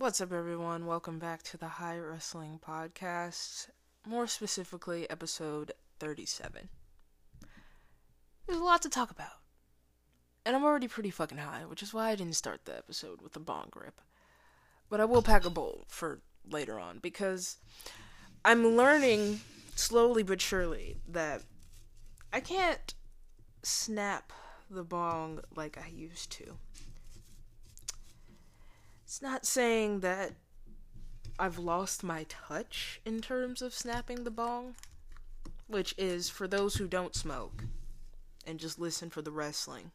What's up, everyone? Welcome back to the High Wrestling Podcast. More specifically, episode 37. There's a lot to talk about. And I'm already pretty fucking high, which is why I didn't start the episode with a bong grip. But I will pack a bowl for later on because I'm learning slowly but surely that I can't snap the bong like I used to. It's not saying that I've lost my touch in terms of snapping the bong, which is for those who don't smoke and just listen for the wrestling.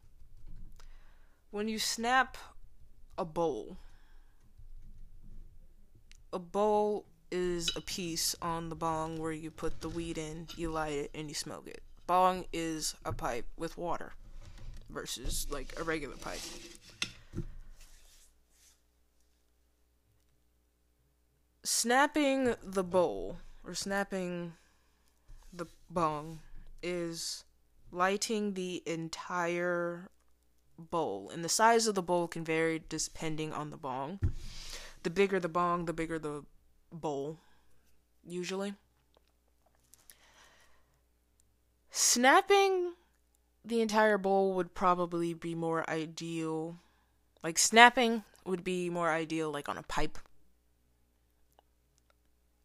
When you snap a bowl, a bowl is a piece on the bong where you put the weed in, you light it, and you smoke it. Bong is a pipe with water versus like a regular pipe. Snapping the bowl or snapping the bong is lighting the entire bowl. And the size of the bowl can vary depending on the bong. The bigger the bong, the bigger the bowl, usually. Snapping the entire bowl would probably be more ideal. Like, snapping would be more ideal, like on a pipe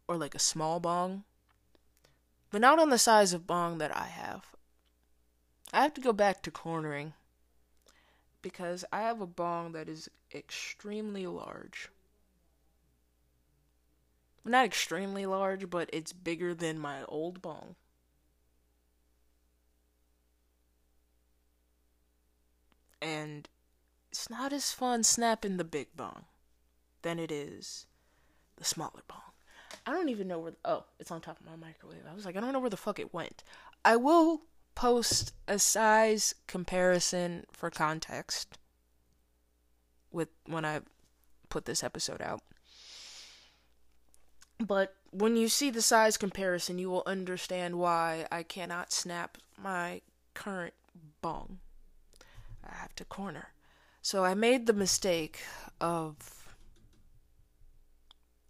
or like a small bong, but not on the size of bong that I have. I have to go back to cornering because I have a bong that is extremely large. Not extremely large, but it's bigger than my old bong. And it's not as fun snapping the big bong than it is the smaller bong. I don't even know where. Oh, it's on top of my microwave. I was like, I don't know where the fuck it went. I will post a size comparison for context with when I put this episode out. But when you see the size comparison, you will understand why I cannot snap my current bong. I have to corner. So I made the mistake of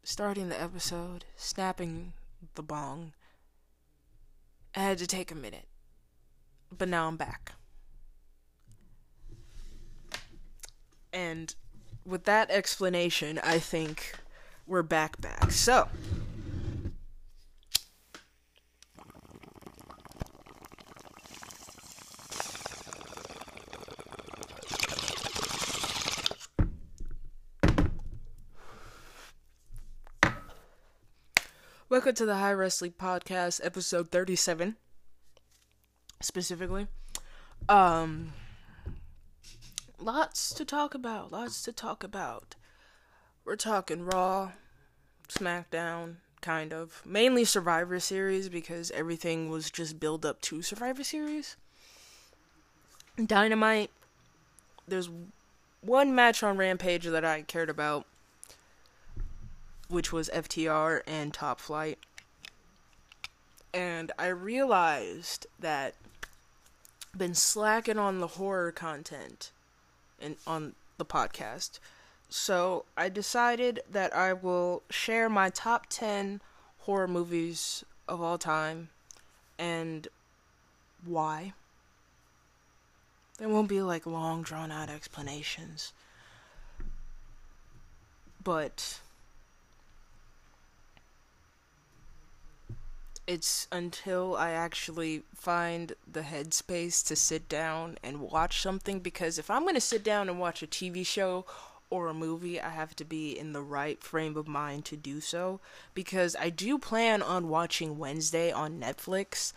starting the episode, snapping the bong. I had to take a minute. But now I'm back. And with that explanation, I think we're back back. So, Welcome to the High Wrestling Podcast, episode 37, specifically. Um, lots to talk about, lots to talk about. We're talking Raw, SmackDown, kind of. Mainly Survivor Series because everything was just build up to Survivor Series. Dynamite, there's one match on Rampage that I cared about which was FTR and Top Flight. And I realized that I've been slacking on the horror content and on the podcast. So I decided that I will share my top 10 horror movies of all time and why. There won't be like long drawn out explanations. But it's until I actually find the headspace to sit down and watch something because if I'm going to sit down and watch a TV show or a movie, I have to be in the right frame of mind to do so because I do plan on watching Wednesday on Netflix.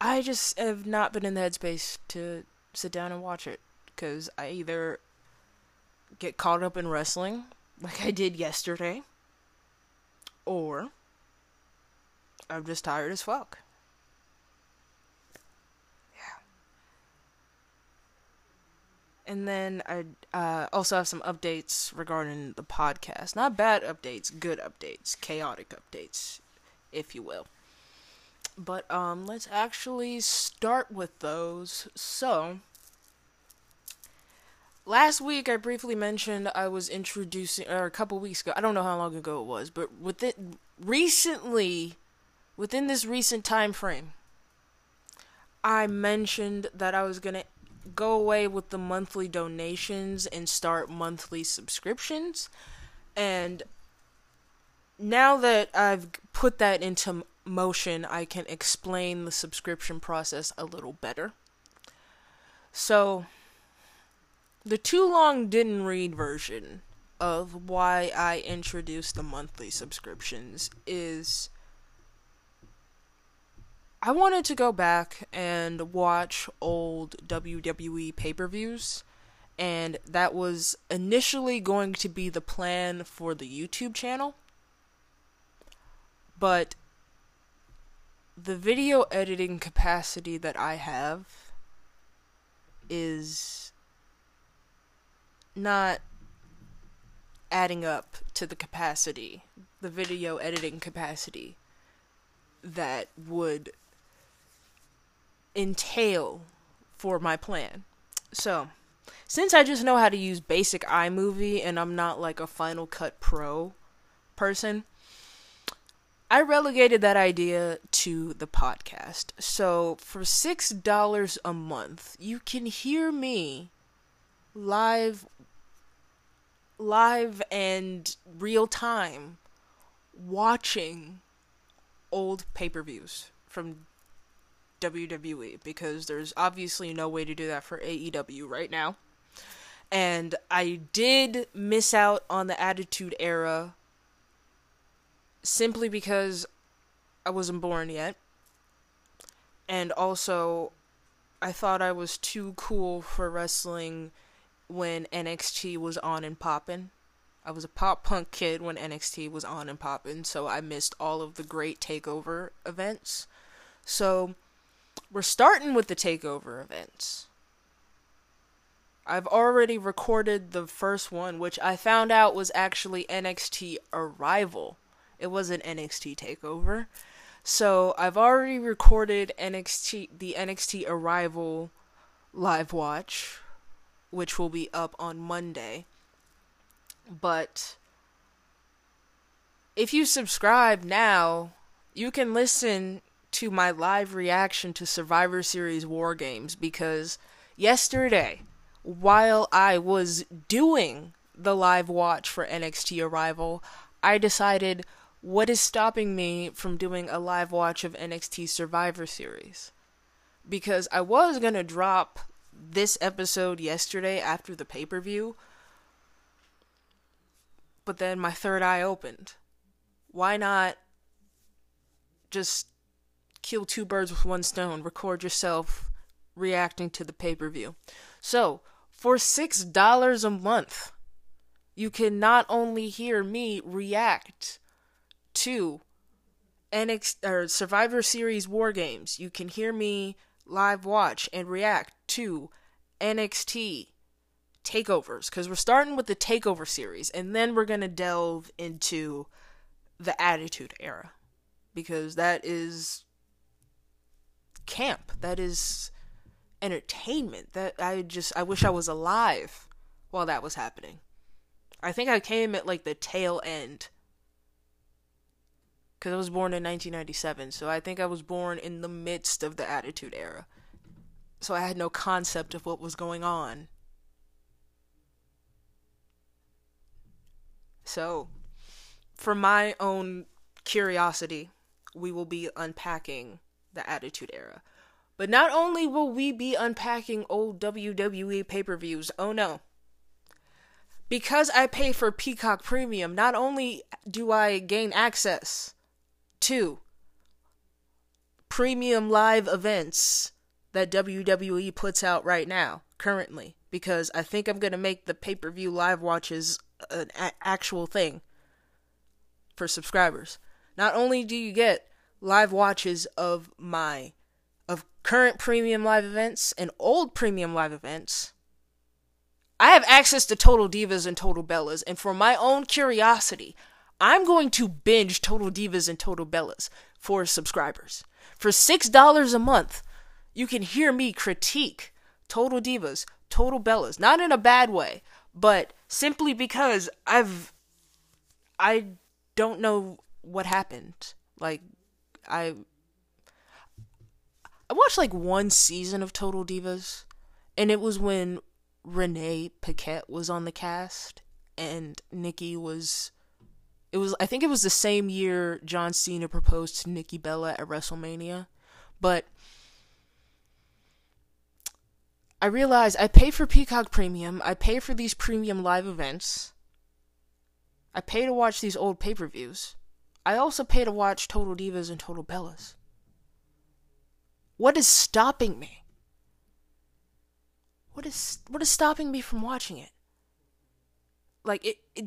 I just have not been in the headspace to sit down and watch it because I either get caught up in wrestling like I did yesterday or I'm just tired as fuck. Yeah. And then I uh, also have some updates regarding the podcast. Not bad updates, good updates, chaotic updates, if you will. But um, let's actually start with those. So, last week I briefly mentioned I was introducing, or a couple weeks ago, I don't know how long ago it was, but within recently, within this recent time frame, I mentioned that I was gonna go away with the monthly donations and start monthly subscriptions, and now that I've put that into motion, I can explain the subscription process a little better. So, the too long didn't read version of why I introduced the monthly subscriptions is I wanted to go back and watch old WWE pay per views, and that was initially going to be the plan for the YouTube channel. But the video editing capacity that I have is not adding up to the capacity, the video editing capacity that would entail for my plan. So, since I just know how to use basic iMovie and I'm not like a Final Cut Pro person, I relegated that idea to the podcast. So, for $6 a month, you can hear me live live and real time watching old pay-per-views from WWE because there's obviously no way to do that for AEW right now. And I did miss out on the Attitude Era simply because I wasn't born yet. And also, I thought I was too cool for wrestling when NXT was on and poppin'. I was a pop punk kid when NXT was on and poppin', so I missed all of the great takeover events. So we're starting with the takeover events. I've already recorded the first one, which I found out was actually NXT Arrival. It wasn't NXT Takeover. So I've already recorded NXT the NXT Arrival live watch, which will be up on Monday. But if you subscribe now, you can listen to my live reaction to Survivor Series WarGames because yesterday, while I was doing the live watch for NXT Arrival, I decided what is stopping me from doing a live watch of NXT Survivor Series? Because I was going to drop this episode yesterday after the pay per view, but then my third eye opened. Why not just kill two birds with one stone? Record yourself reacting to the pay per view. So, for $6 a month, you can not only hear me react to NX or Survivor Series WarGames, you can hear me live watch and react to NXT takeovers because we're starting with the takeover series and then we're going to delve into the attitude era because that is camp that is entertainment that i just i wish i was alive while that was happening i think i came at like the tail end because I was born in 1997, so I think I was born in the midst of the Attitude Era. So I had no concept of what was going on. So, for my own curiosity, we will be unpacking the Attitude Era. But not only will we be unpacking old WWE pay per views, oh no. Because I pay for Peacock Premium, not only do I gain access to premium live events that WWE puts out right now, currently, because I think I'm going to make the pay per view live watches an a- actual thing for subscribers. Not only do you get live watches of my of current premium live events and old premium live events, I have access to Total Divas and Total Bellas, and for my own curiosity, I'm going to binge Total Divas and Total Bellas for subscribers. For $6 a month, you can hear me critique Total Divas, Total Bellas. Not in a bad way, but simply because I've I don't know what happened. Like I I watched like one season of Total Divas and it was when Renee Paquette was on the cast and Nikki was it was I think it was the same year John Cena proposed to Nikki Bella at WrestleMania. But I realized I pay for Peacock Premium, I pay for these premium live events. I pay to watch these old pay-per-views. I also pay to watch Total Divas and Total Bellas. What is stopping me? What is what is stopping me from watching it? Like it, it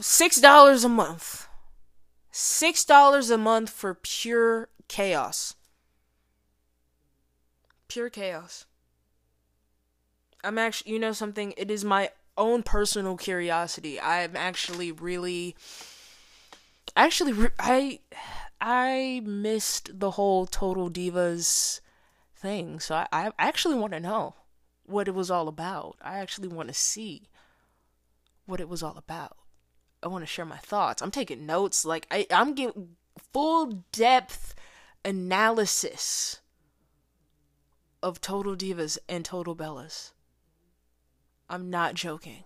six dollars a month. Six dollars a month for pure chaos. Pure chaos. I'm actually, you know something? It is my own personal curiosity. I'm actually really, actually, I, I missed the whole Total Divas thing. So I, I actually want to know what it was all about. I actually want to see what it was all about. I want to share my thoughts. I'm taking notes. Like I, I'm getting full depth analysis of Total Divas and Total Bellas. I'm not joking.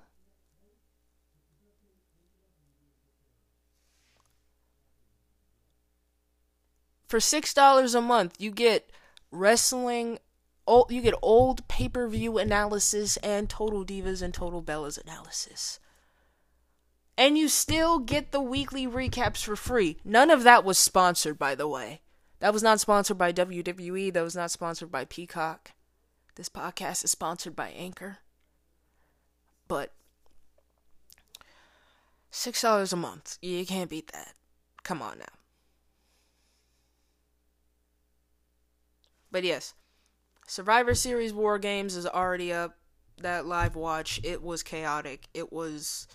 For six dollars a month, you get wrestling. Old, you get old pay per view analysis and Total Divas and Total Bellas analysis. And you still get the weekly recaps for free. None of that was sponsored, by the way. That was not sponsored by WWE. That was not sponsored by Peacock. This podcast is sponsored by Anchor. But six dollars a month, you can't beat that. Come on now. But yes, Survivor Series WarGames is already up. That live watch, it was chaotic. It was,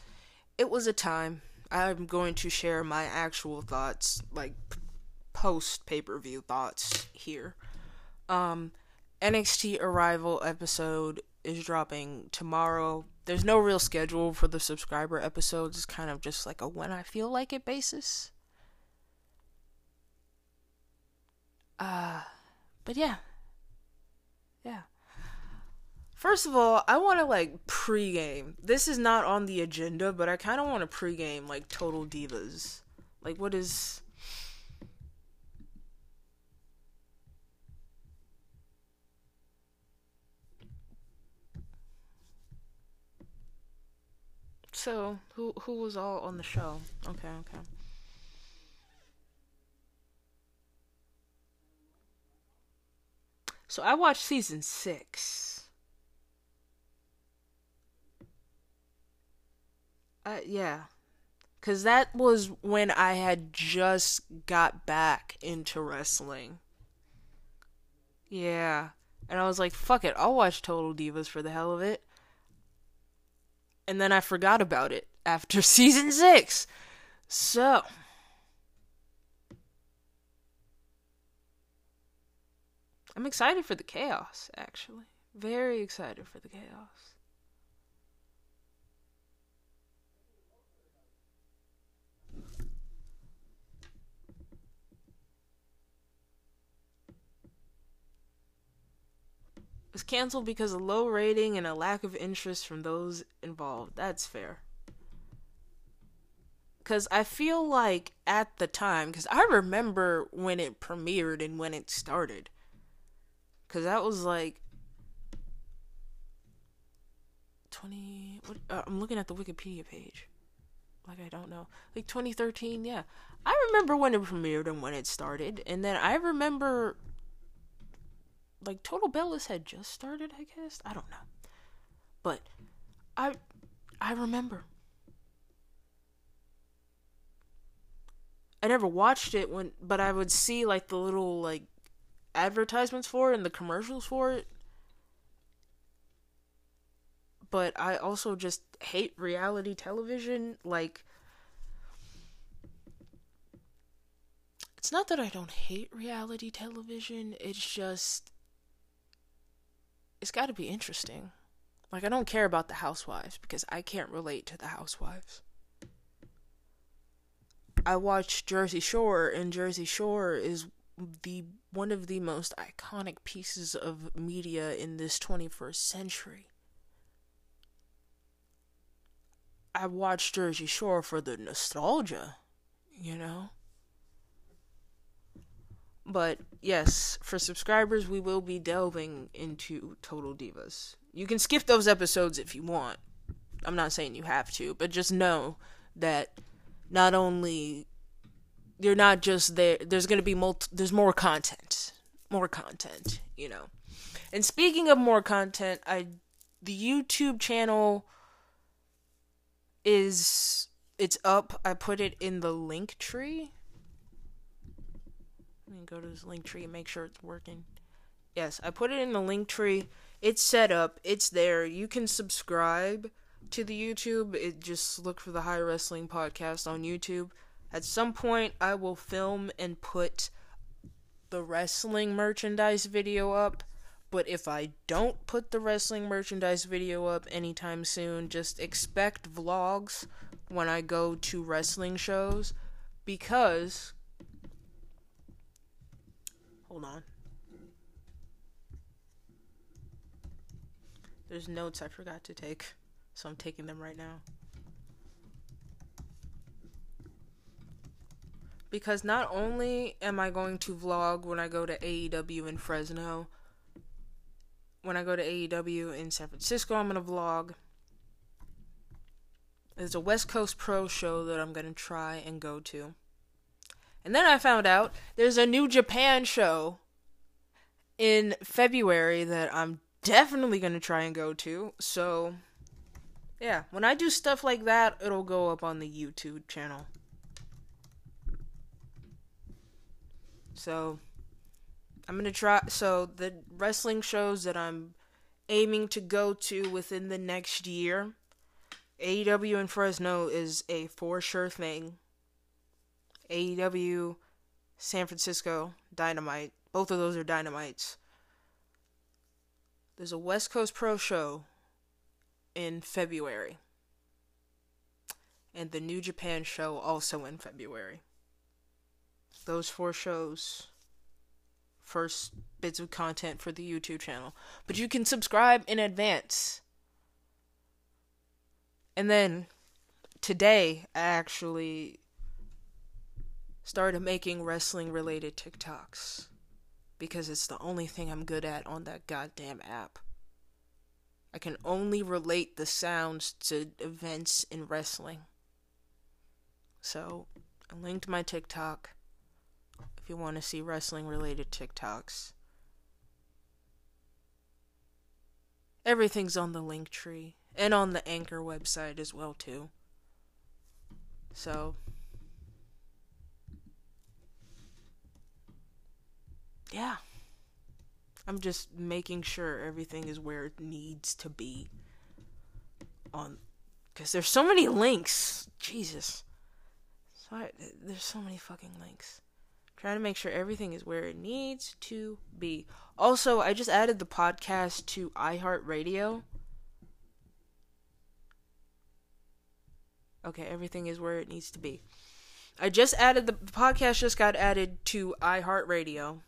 it was a time. I'm going to share my actual thoughts, like post pay per view thoughts here. Um, NXT Arrival episode is dropping tomorrow. There's no real schedule for the subscriber episodes. It's kind of just like a when I feel like it basis. Uh, but yeah. Yeah. First of all, I want to like pregame. This is not on the agenda, but I kind of want to pregame like Total Divas. Like, what is So, who who was all on the show? Okay, okay. So I watched season six. Uh, yeah. Because that was when I had just got back into wrestling. Yeah. And I was like, fuck it, I'll watch Total Divas for the hell of it and then I forgot about it after season six. So. I'm excited for the chaos, actually. Very excited for the chaos. Was canceled because of low rating and a lack of interest from those involved. That's fair. Because I feel like at the time, because I remember when it premiered and when it started. Because that was like 20. What, uh, I'm looking at the Wikipedia page. Like, I don't know. Like 2013, yeah. I remember when it premiered and when it started. And then I remember like Total Bellas had just started, I guess. I don't know. But I I remember. I never watched it when but I would see like the little like advertisements for it and the commercials for it. But I also just hate reality television like it's not that I don't hate reality television, it's just it's got to be interesting. Like I don't care about the housewives because I can't relate to the housewives. I watch Jersey Shore and Jersey Shore is the one of the most iconic pieces of media in this 21st century. I watch Jersey Shore for the nostalgia, you know? But yes, for subscribers, we will be delving into Total Divas. You can skip those episodes if you want. I'm not saying you have to, but just know that not only you're not just there there's going to be multi, there's more content. More content, you know. And speaking of more content, I the YouTube channel is it's up. I put it in the link tree. Me go to this link tree and make sure it's working. Yes, I put it in the link tree. It's set up. It's there. You can subscribe to the YouTube. It just look for the High Wrestling Podcast on YouTube. At some point, I will film and put the wrestling merchandise video up. But if I don't put the wrestling merchandise video up anytime soon, just expect vlogs when I go to wrestling shows because. Hold on. There's notes I forgot to take, so I'm taking them right now. Because not only am I going to vlog when I go to AEW in Fresno, when I go to AEW in San Francisco, I'm going to vlog. There's a West Coast Pro show that I'm going to try and go to. And then I found out there's a New Japan show in February that I'm definitely going to try and go to. So, yeah, when I do stuff like that, it'll go up on the YouTube channel. So, I'm going to try. So, the wrestling shows that I'm aiming to go to within the next year AEW in Fresno is a for sure thing. AEW San Francisco Dynamite. Both of those are dynamites. There's a West Coast Pro show in February. And the New Japan show also in February. Those four shows. First bits of content for the YouTube channel. But you can subscribe in advance. And then today, I actually started making wrestling related TikToks because it's the only thing I'm good at on that goddamn app. I can only relate the sounds to events in wrestling. So, I linked my TikTok if you want to see wrestling related TikToks. Everything's on the link tree and on the Anchor website as well too. So yeah. I'm just making sure everything is where it needs to be on cuz there's so many links. Jesus. So I, there's so many fucking links. trying to make sure everything is where it needs to be. Also, I just added the podcast to iHeartRadio. Okay, everything is where it needs to be. I just added the, the podcast just got added to iHeartRadio.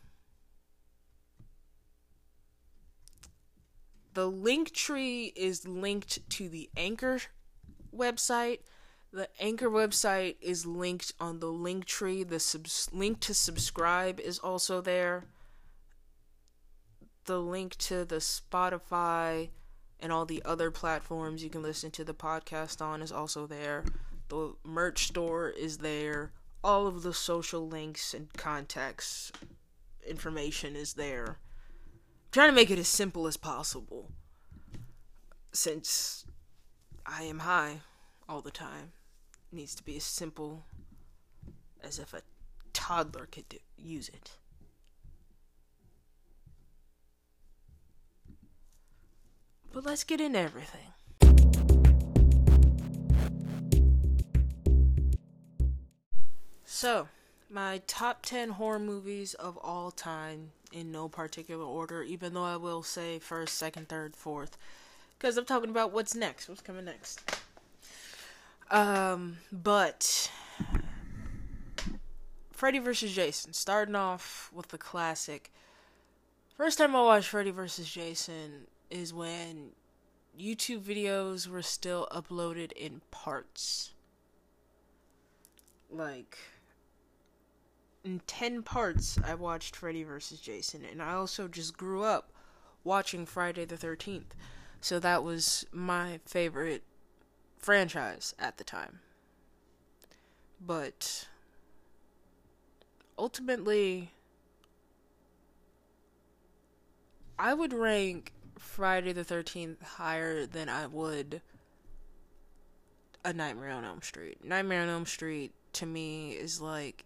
The link tree is linked to the Anchor website. The Anchor website is linked on the link tree. The subs- link to subscribe is also there. The link to the Spotify and all the other platforms you can listen to the podcast on is also there. The merch store is there. All of the social links and contacts information is there. Trying to make it as simple as possible. Since I am high all the time, it needs to be as simple as if a toddler could do, use it. But let's get into everything. So, my top 10 horror movies of all time in no particular order, even though I will say first, second, third, fourth. Because I'm talking about what's next, what's coming next. Um, but Freddy vs. Jason, starting off with the classic. First time I watched Freddy vs. Jason is when YouTube videos were still uploaded in parts. Like, in 10 parts, I watched Freddy vs. Jason, and I also just grew up watching Friday the 13th. So that was my favorite franchise at the time. But ultimately, I would rank Friday the 13th higher than I would a Nightmare on Elm Street. Nightmare on Elm Street to me is like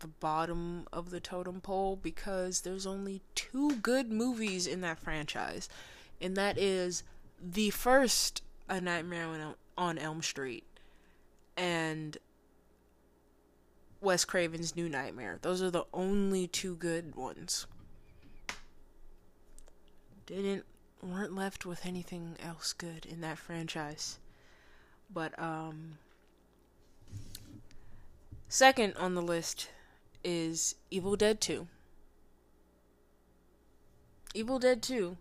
the bottom of the totem pole because there's only two good movies in that franchise, and that is the first A Nightmare on Elm Street and Wes Craven's New Nightmare. Those are the only two good ones. Didn't weren't left with anything else good in that franchise. But um second on the list is Evil Dead 2. Evil Dead 2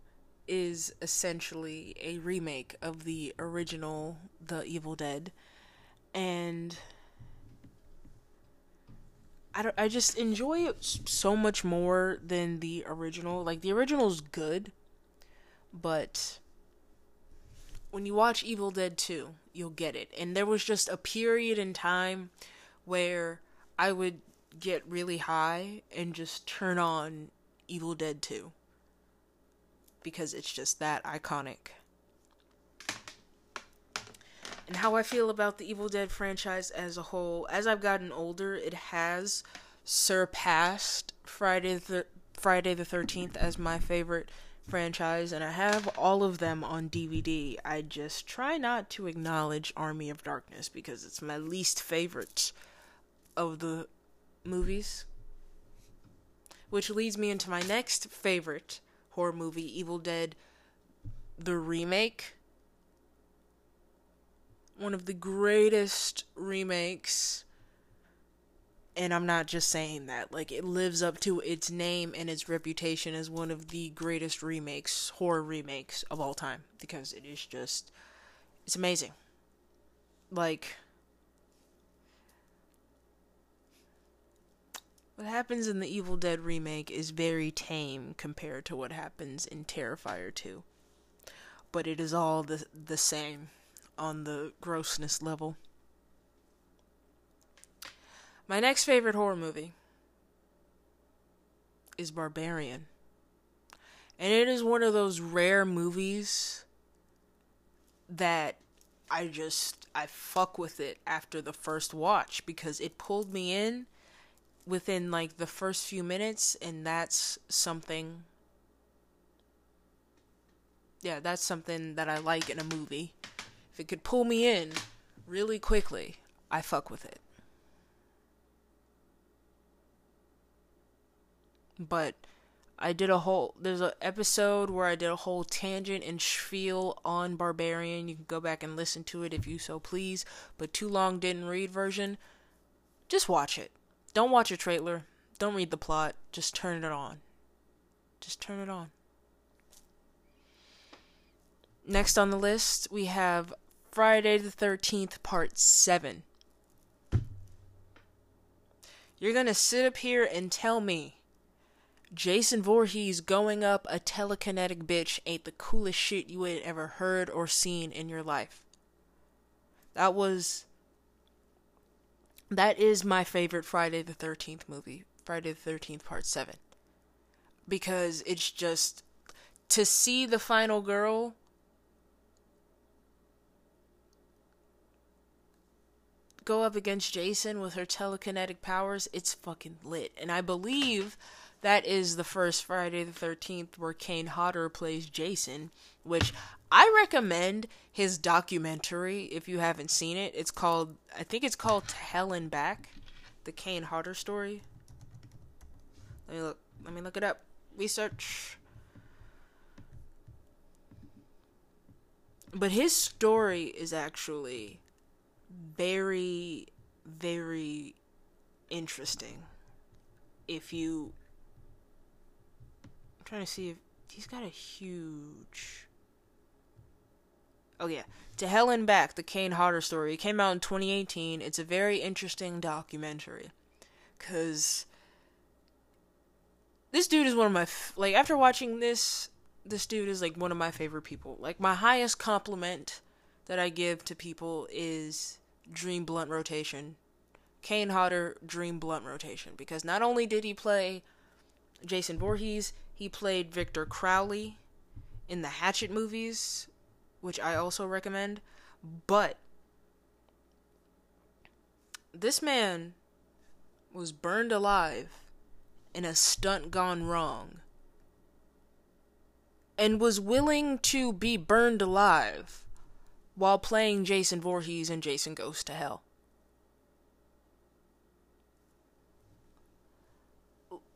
is essentially a remake of the original The Evil Dead and I don't, I just enjoy it so much more than the original. Like the original is good, but when you watch Evil Dead 2, you'll get it. And there was just a period in time where I would get really high and just turn on Evil Dead 2 because it's just that iconic. And how I feel about the Evil Dead franchise as a whole, as I've gotten older, it has surpassed Friday the Friday the 13th as my favorite franchise and I have all of them on DVD. I just try not to acknowledge Army of Darkness because it's my least favorite of the movies. Which leads me into my next favorite horror movie, Evil Dead the remake. One of the greatest remakes and I'm not just saying that. Like it lives up to its name and its reputation as one of the greatest remakes, horror remakes of all time because it is just it's amazing. Like what happens in the Evil Dead remake is very tame compared to what happens in Terrifier 2. But it is all the the same on the grossness level. My next favorite horror movie is Barbarian. And it is one of those rare movies that I just I fuck with it after the first watch because it pulled me in within like the first few minutes and that's something yeah, that's something that I like in a movie. If it could pull me in really quickly, I fuck with it. but I did a whole there's an episode where I did a whole tangent and spiel on Barbarian. You can go back and listen to it if you so please. But too long didn't read version. Just watch it. Don't watch a trailer. Don't read the plot. Just turn it on. Just turn it on. Next on the list, we have Friday the 13th, Part 7. You're gonna sit up here and tell me Jason Voorhees going up a telekinetic bitch ain't the coolest shit you had ever heard or seen in your life. That was. That is my favorite Friday the 13th movie. Friday the 13th, Part 7. Because it's just. To see the final girl. Go up against Jason with her telekinetic powers, it's fucking lit. And I believe that is the first Friday the 13th where Kane Hodder plays Jason, which I recommend his documentary if you haven't seen it. It's called, I think it's called and Back. the Kane Hodder story. Let me look. Let me look it up. Research. But his story is actually very, very interesting. If you. I'm trying to see if. He's got a huge. Oh, yeah. To Hell and Back, the Kane Hodder story. It came out in 2018. It's a very interesting documentary. Because. This dude is one of my. F- like, after watching this, this dude is like one of my favorite people. Like, my highest compliment that I give to people is Dream Blunt Rotation. Kane Hodder Dream Blunt Rotation. Because not only did he play Jason Voorhees, he played Victor Crowley in the Hatchet movies, which I also recommend. But this man was burned alive in a stunt gone wrong and was willing to be burned alive while playing Jason Voorhees and Jason Goes to Hell.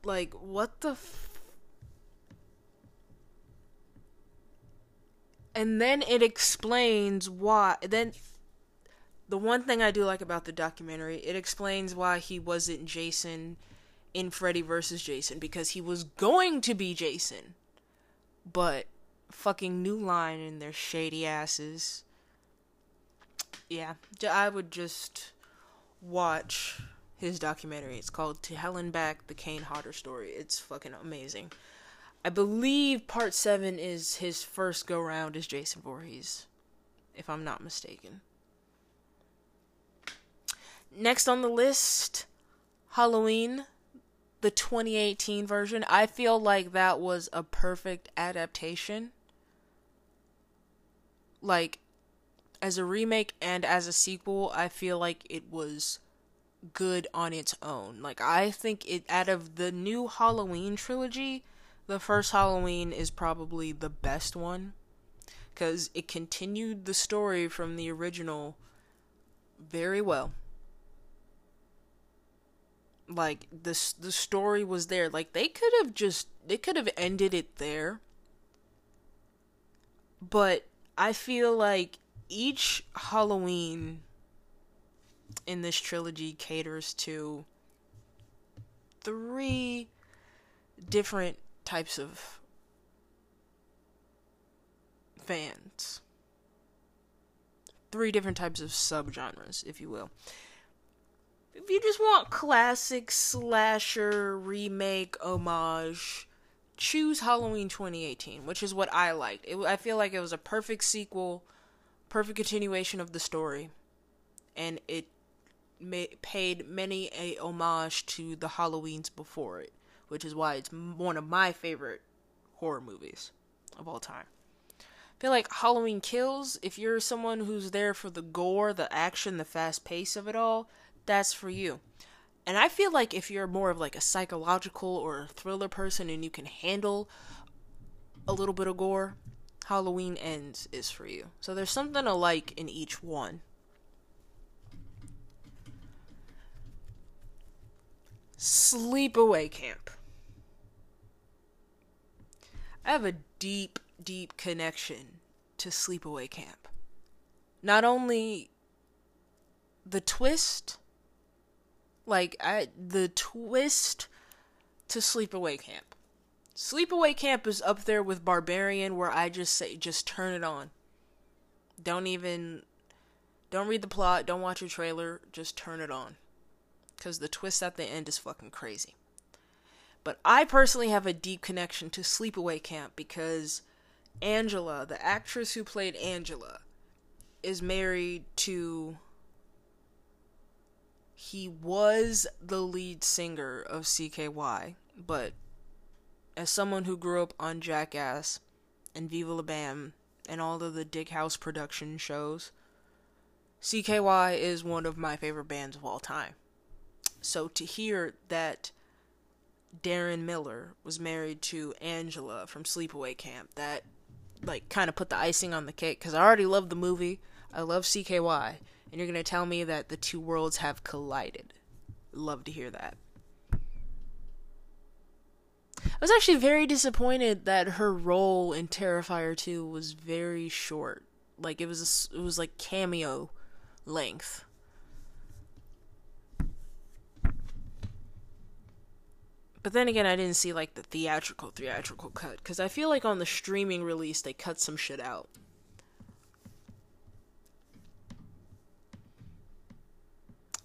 Like, what the f- And then it explains why. Then, the one thing I do like about the documentary, it explains why he wasn't Jason in Freddy vs. Jason because he was going to be Jason. But fucking New Line and their shady asses. Yeah, I would just watch his documentary. It's called To Hell and Back The Kane Hodder Story. It's fucking amazing. I believe part 7 is his first go round as Jason Voorhees, if I'm not mistaken. Next on the list, Halloween the 2018 version, I feel like that was a perfect adaptation. Like, as a remake and as a sequel, I feel like it was good on its own. Like, I think it, out of the new Halloween trilogy, the first Halloween is probably the best one. Because it continued the story from the original very well like this the story was there like they could have just they could have ended it there but i feel like each halloween in this trilogy caters to three different types of fans. Three different types of subgenres if you will. If you just want classic slasher remake homage, choose Halloween 2018, which is what I liked. It, I feel like it was a perfect sequel, perfect continuation of the story, and it ma- paid many a homage to the Halloweens before it, which is why it's one of my favorite horror movies of all time. I feel like Halloween Kills, if you're someone who's there for the gore, the action, the fast pace of it all, that's for you. And I feel like if you're more of like a psychological or a thriller person and you can handle a little bit of gore, Halloween Ends is for you. So there's something to like in each one. Sleepaway Camp. I have a deep, deep connection to Sleepaway Camp. Not only the twist like I the twist to Sleepaway Camp. Sleepaway Camp is up there with Barbarian where I just say just turn it on. Don't even don't read the plot, don't watch a trailer, just turn it on. Cuz the twist at the end is fucking crazy. But I personally have a deep connection to Sleepaway Camp because Angela, the actress who played Angela, is married to he was the lead singer of CKY, but as someone who grew up on Jackass and Viva La Bam and all of the Dickhouse production shows, CKY is one of my favorite bands of all time. So to hear that Deron Miller was married to Angela from Sleepaway Camp, that like kind of put the icing on the cake because I already love the movie. I love CKY and you're to tell me that the two worlds have collided. love to hear that. I was actually very disappointed that her role in Terrifier 2 was very short. Like it was a, it was like cameo length. But then again, I didn't see like the theatrical theatrical cut cuz I feel like on the streaming release they cut some shit out.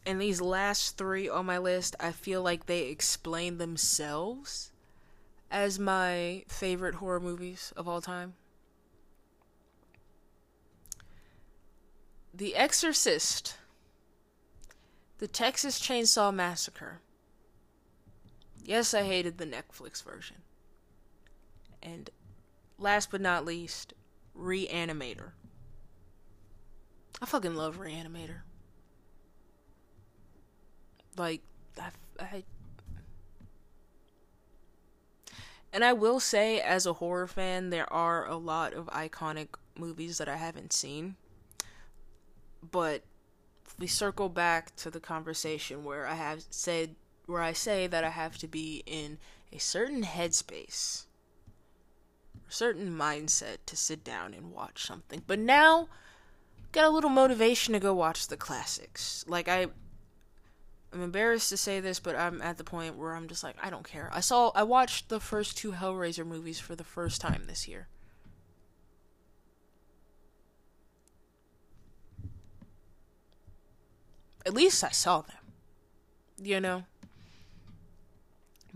And these last 3 on my list, I feel like they explain themselves as my favorite horror movies of all time. The Exorcist, The Texas Chainsaw Massacre. Yes, I hated the Netflix version. And last but not least, Reanimator. I fucking love Reanimator. Like, I, I And I will say, as a horror fan, there are a lot of iconic movies that I haven't seen. But we circle back to the conversation where I have said, where I say that I have to be in a certain headspace, a certain mindset to sit down and watch something. But now, got a little motivation to go watch the classics. Like I I'm embarrassed to say this, but I'm at the point where I'm just like, I don't care. I saw, I watched the first two Hellraiser movies for the first time this year. At least I saw them. You know?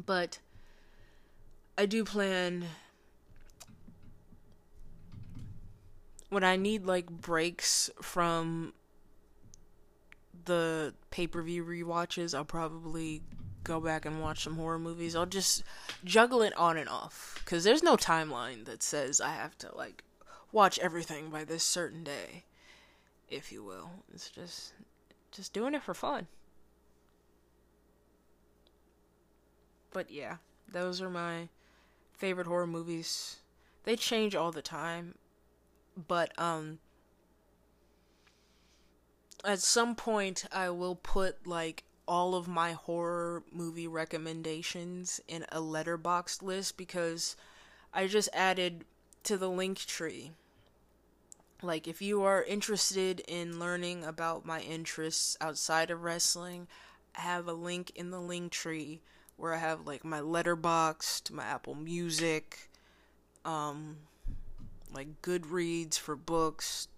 But I do plan when I need like breaks from the pay per view re-watches, I'll probably go back and watch some horror movies. I'll just juggle it on and off because there's no timeline that says I have to like watch everything by this certain day, if you will. It's just just doing it for fun. But yeah, those are my favorite horror movies. They change all the time, but um at some point I will put like all of my horror movie recommendations in a Letterboxd list because I just added to the link tree. Like if you are interested in learning about my interests outside of wrestling, I have a link in the link tree where I have like my Letterboxd, my Apple Music, um like Goodreads for books,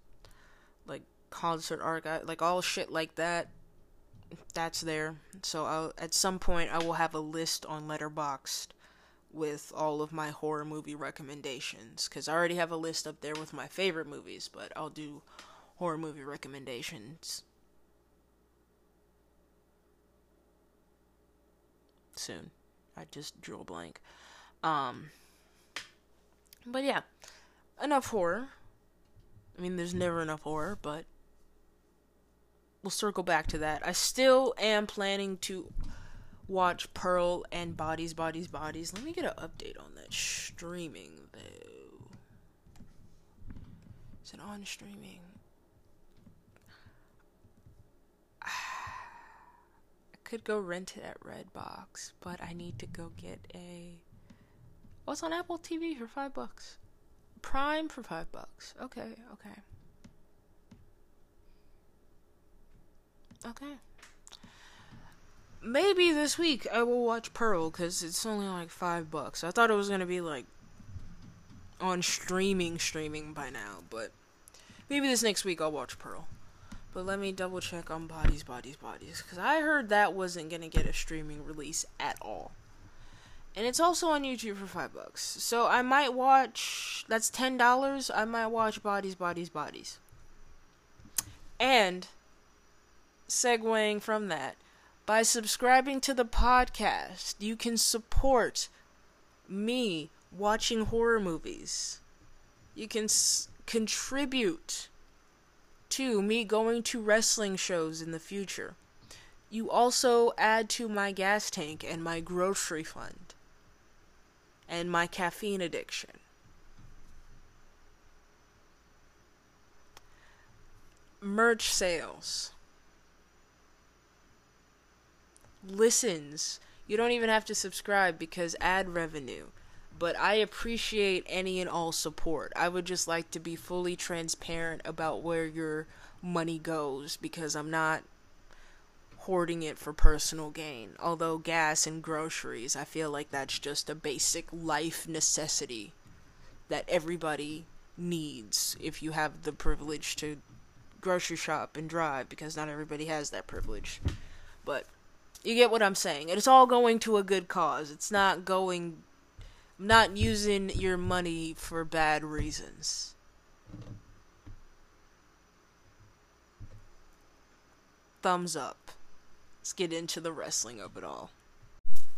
like concert archive, like all shit like that. That's there. So I'll, at some point, I will have a list on Letterboxd with all of my horror movie recommendations. Because I already have a list up there with my favorite movies, but I'll do horror movie recommendations soon. I just drew a blank. Um, but yeah, enough horror. I mean, there's never enough horror, but we'll circle back to that. I still am planning to watch Pearl and Bodies, Bodies, Bodies. Let me get an update on that streaming though. Is it on streaming? Could go rent it at Redbox, but I need to go get a. What's on Apple TV for five bucks. Prime for five bucks. Okay, okay. Okay. Maybe this week I will watch Pearl because it's only like five bucks. I thought it was gonna be like on streaming, streaming by now, but maybe this next week I'll watch Pearl. But let me double check on Bodies, Bodies, Bodies because I heard that wasn't gonna get a streaming release at all. And it's also on YouTube for five bucks. So I might watch. That's ten dollars. I might watch Bodies, Bodies, Bodies. And segueing from that, by subscribing to the podcast, you can support me watching horror movies. You can s- contribute to me going to wrestling shows in the future. You also add to my gas tank and my grocery fund and my caffeine addiction. Merch sales. listens. You don't even have to subscribe because ad revenue. But I appreciate any and all support. I would just like to be fully transparent about where your money goes because I'm not hoarding it for personal gain. Although gas and groceries, I feel like that's just a basic life necessity that everybody needs if you have the privilege to grocery shop and drive because not everybody has that privilege. But you get what I'm saying. It's all going to a good cause. It's not going not using your money for bad reasons. Thumbs up. Let's get into the wrestling of it all.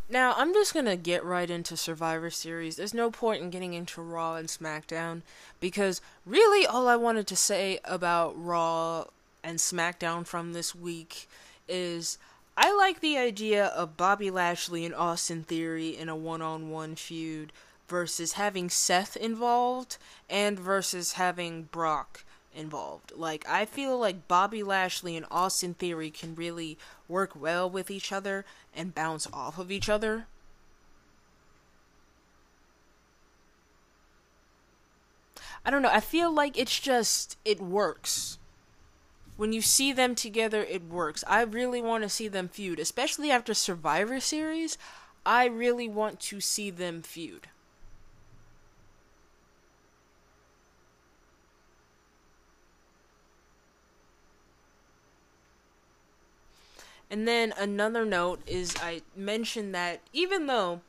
Now, I'm just gonna get right into Survivor Series. There's no point in getting into Raw and SmackDown because really all I wanted to say about Raw and SmackDown from this week is I like the idea of Bobby Lashley and Austin Theory in a one on one feud versus having Seth involved and versus having Brock involved. Like, I feel like Bobby Lashley and Austin Theory can really work well with each other and bounce off of each other. I don't know. I feel like it's just, it works when you see them together, it works. I really want to see them feud, especially after Survivor Series. I really want to see them feud. And then another note is I mentioned that even though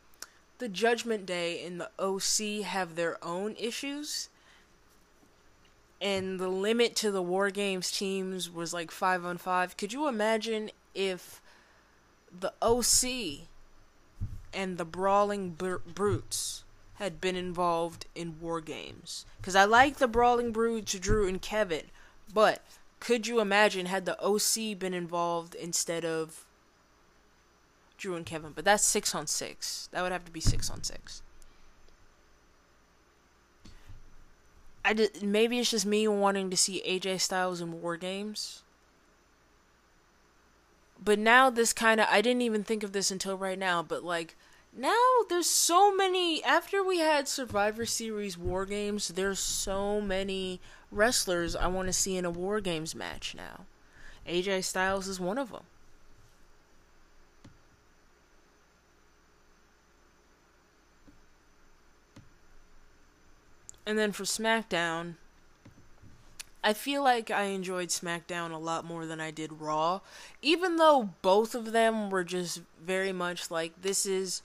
the Judgment Day and the OC have their own issues, and the limit to the War Games teams was like 5 on 5. Could you imagine if the OC and the Brawling Br- Brutes had been involved in War Games? Because I like the Brawling Brutes, Drew and Kevin, but could you imagine had the OC been involved instead of Drew and Kevin? But that's 6 on 6. That would have to be 6 on 6. I did, maybe it's just me wanting to see AJ Styles in War Games. But now this kind of I didn't even think of this until right now, but like now there's so many after we had Survivor Series War Games, there's so many wrestlers I want to see in a War Games match now. AJ Styles is one of them. And then for SmackDown, I feel like I enjoyed SmackDown a lot more than I did Raw, even though both of them were just very much like this is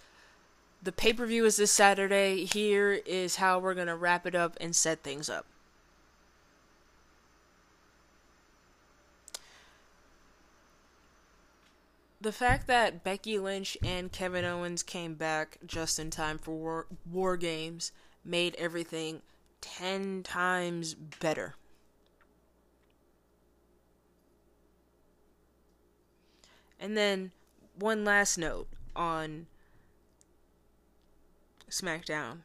the pay per view is this Saturday. Here is how we're gonna wrap it up and set things up. The fact that Becky Lynch and Kevin Owens came back just in time for War, war Games made everything 10 times better. And then one last note on SmackDown.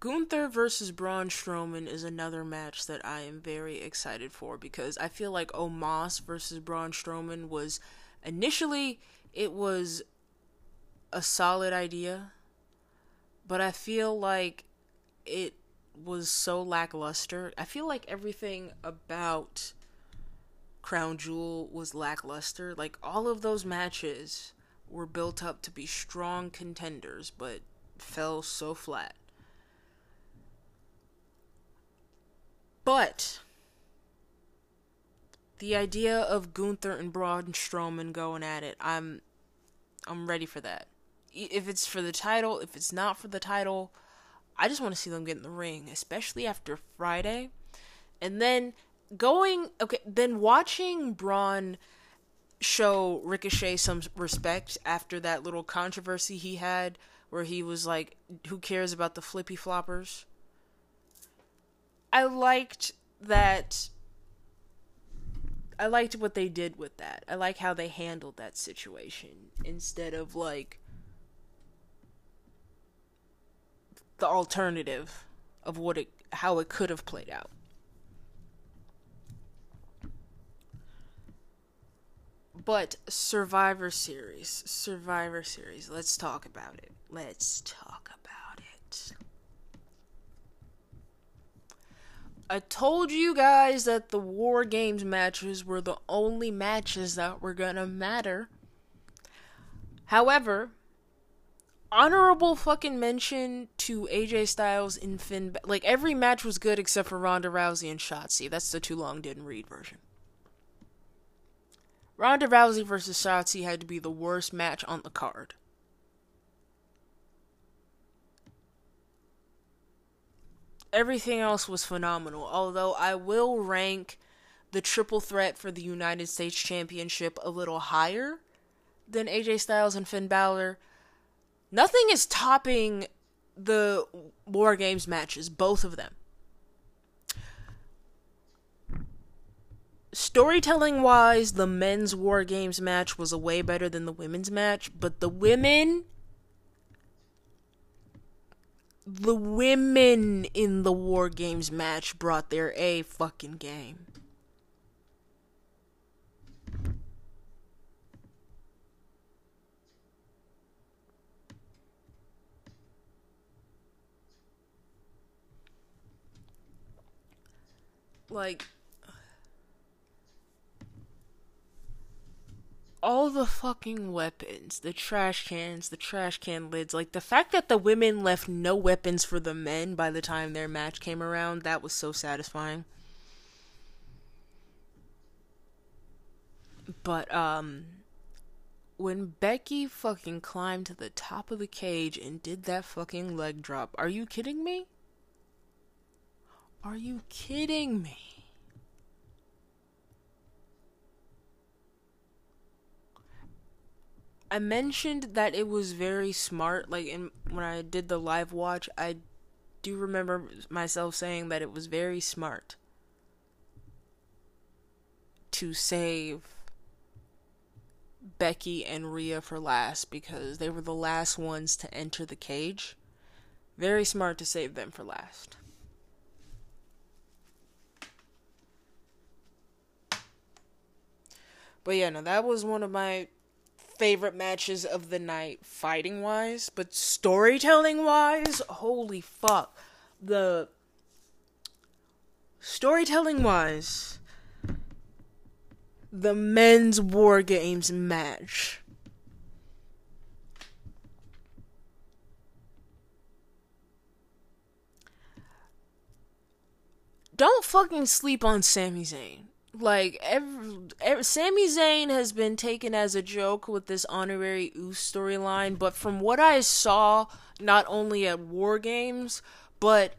Gunther versus Braun Strowman is another match that I am very excited for because I feel like Omos versus Braun Strowman was initially it was a solid idea, but I feel like it was so lackluster. I feel like everything about Crown Jewel was lackluster. Like all of those matches were built up to be strong contenders, but fell so flat. But the idea of Gunther and Braun Strowman going at it, I'm I'm ready for that if it's for the title, if it's not for the title, I just want to see them get in the ring, especially after Friday. And then going okay, then watching Braun show Ricochet some respect after that little controversy he had where he was like, Who cares about the flippy floppers? I liked that I liked what they did with that. I like how they handled that situation instead of like the alternative of what it how it could have played out. But Survivor Series, Survivor Series, let's talk about it. Let's talk about it. I told you guys that the War Games matches were the only matches that were gonna matter. However, honorable fucking mention to AJ Styles and Finn. Like every match was good except for Ronda Rousey and Shotzi. That's the too long didn't read version. Ronda Rousey versus Shotzi had to be the worst match on the card. Everything else was phenomenal. Although I will rank the triple threat for the United States Championship a little higher than AJ Styles and Finn Balor. Nothing is topping the War Games matches, both of them. Storytelling wise, the men's War Games match was a way better than the women's match, but the women. The women in the War Games match brought their A fucking game. Like all the fucking weapons, the trash cans, the trash can lids, like the fact that the women left no weapons for the men by the time their match came around, that was so satisfying. But um when Becky fucking climbed to the top of the cage and did that fucking leg drop, are you kidding me? Are you kidding me? I mentioned that it was very smart. Like in when I did the live watch, I do remember myself saying that it was very smart to save Becky and Rhea for last because they were the last ones to enter the cage. Very smart to save them for last. But yeah, no, that was one of my favorite matches of the night, fighting wise, but storytelling wise, holy fuck. The storytelling wise, the men's War Games match. Don't fucking sleep on Sami Zayn like every, every Sami Zayn has been taken as a joke with this honorary Uce storyline, but from what I saw, not only at War Games, but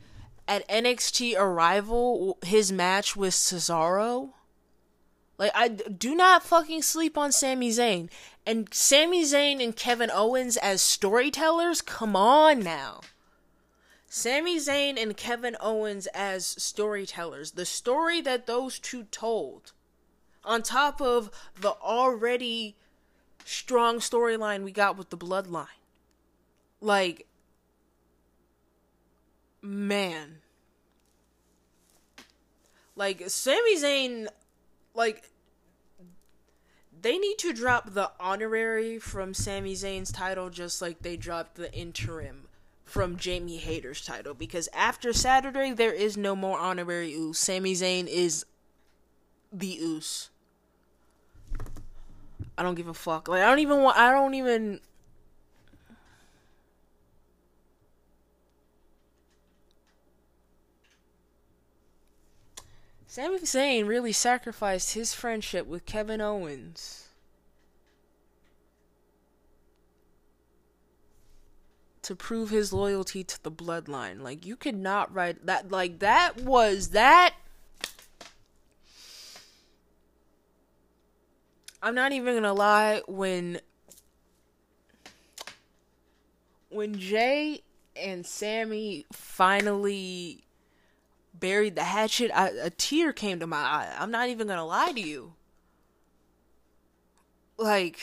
at NXT Arrival, his match with Cesaro. Like I do not fucking sleep on Sami Zayn. And Sami Zayn and Kevin Owens as storytellers, come on now. Sami Zayn and Kevin Owens as storytellers. The story that those two told, on top of the already strong storyline we got with the bloodline. Like, man. Like, Sami Zayn, like, they need to drop the honorary from Sami Zayn's title just like they dropped the interim from Jamie Hayter's title because after Saturday there is no more honorary Uce. Sami Zayn is the Uce. I don't give a fuck. Like I don't even want. I don't even. Sami Zayn really sacrificed his friendship with Kevin Owens to prove his loyalty to the bloodline. Like you could not write that like that was that I'm not even going to lie when when Jey and Sami finally buried the hatchet, I, a tear came to my eye. I'm not even going to lie to you. Like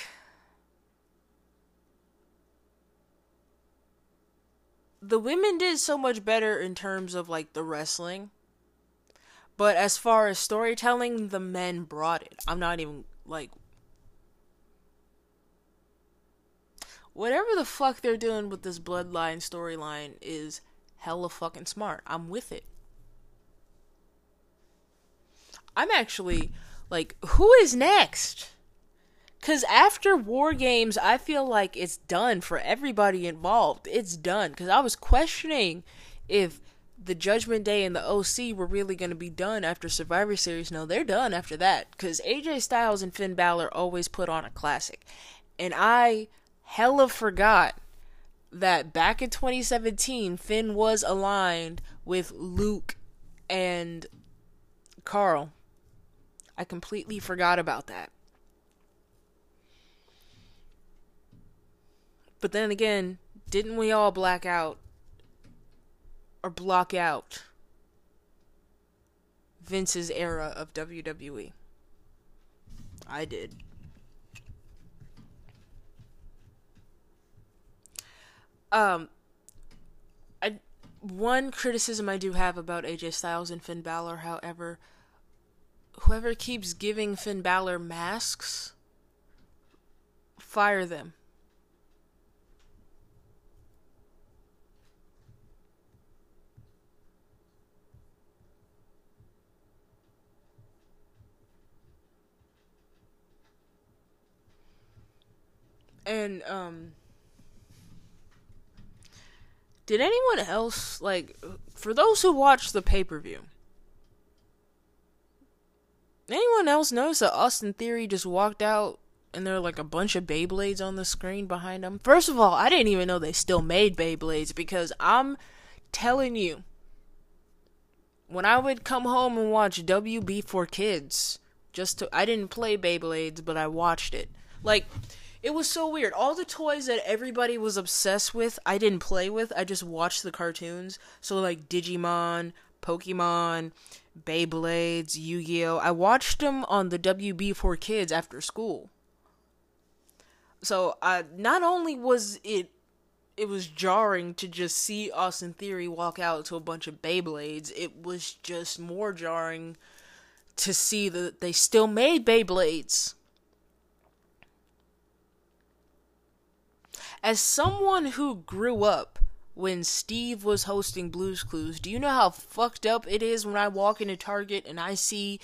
the women did so much better in terms of like the wrestling. But as far as storytelling, the men brought it. I'm not even like whatever the fuck they're doing with this bloodline storyline is hella fucking smart. I'm with it. I'm actually like, who is next? Because after War Games, I feel like it's done for everybody involved. It's done. Because I was questioning if the Judgment Day and the OC were really going to be done after Survivor Series. No, they're done after that. Because AJ Styles and Finn Balor always put on a classic. And I hella forgot that back in 2017, Finn was aligned with Luke and Carl. I completely forgot about that. But then again, didn't we all black out or block out Vince's era of WWE? I did. Um, I one criticism I do have about AJ Styles and Finn Balor, however, whoever keeps giving Finn Balor masks, fire them. And um did anyone else like for those who watched the pay-per-view anyone else notice that Austin Theory just walked out and there are like a bunch of Beyblades on the screen behind him? First of all, I didn't even know they still made Beyblades because I'm telling you, when I would come home and watch WB for Kids, just to I didn't play Beyblades, but I watched it. Like it was so weird. All the toys that everybody was obsessed with, I didn't play with. I just watched the cartoons. So like Digimon, Pokemon, Beyblades, Yu-Gi-Oh. I watched them on the WB for Kids after school. So, uh, not only was it it was jarring to just see Austin Theory walk out to a bunch of Beyblades, it was just more jarring to see that they still made Beyblades. As someone who grew up when Steve was hosting Blues Clues, do you know how fucked up it is when I walk into Target and I see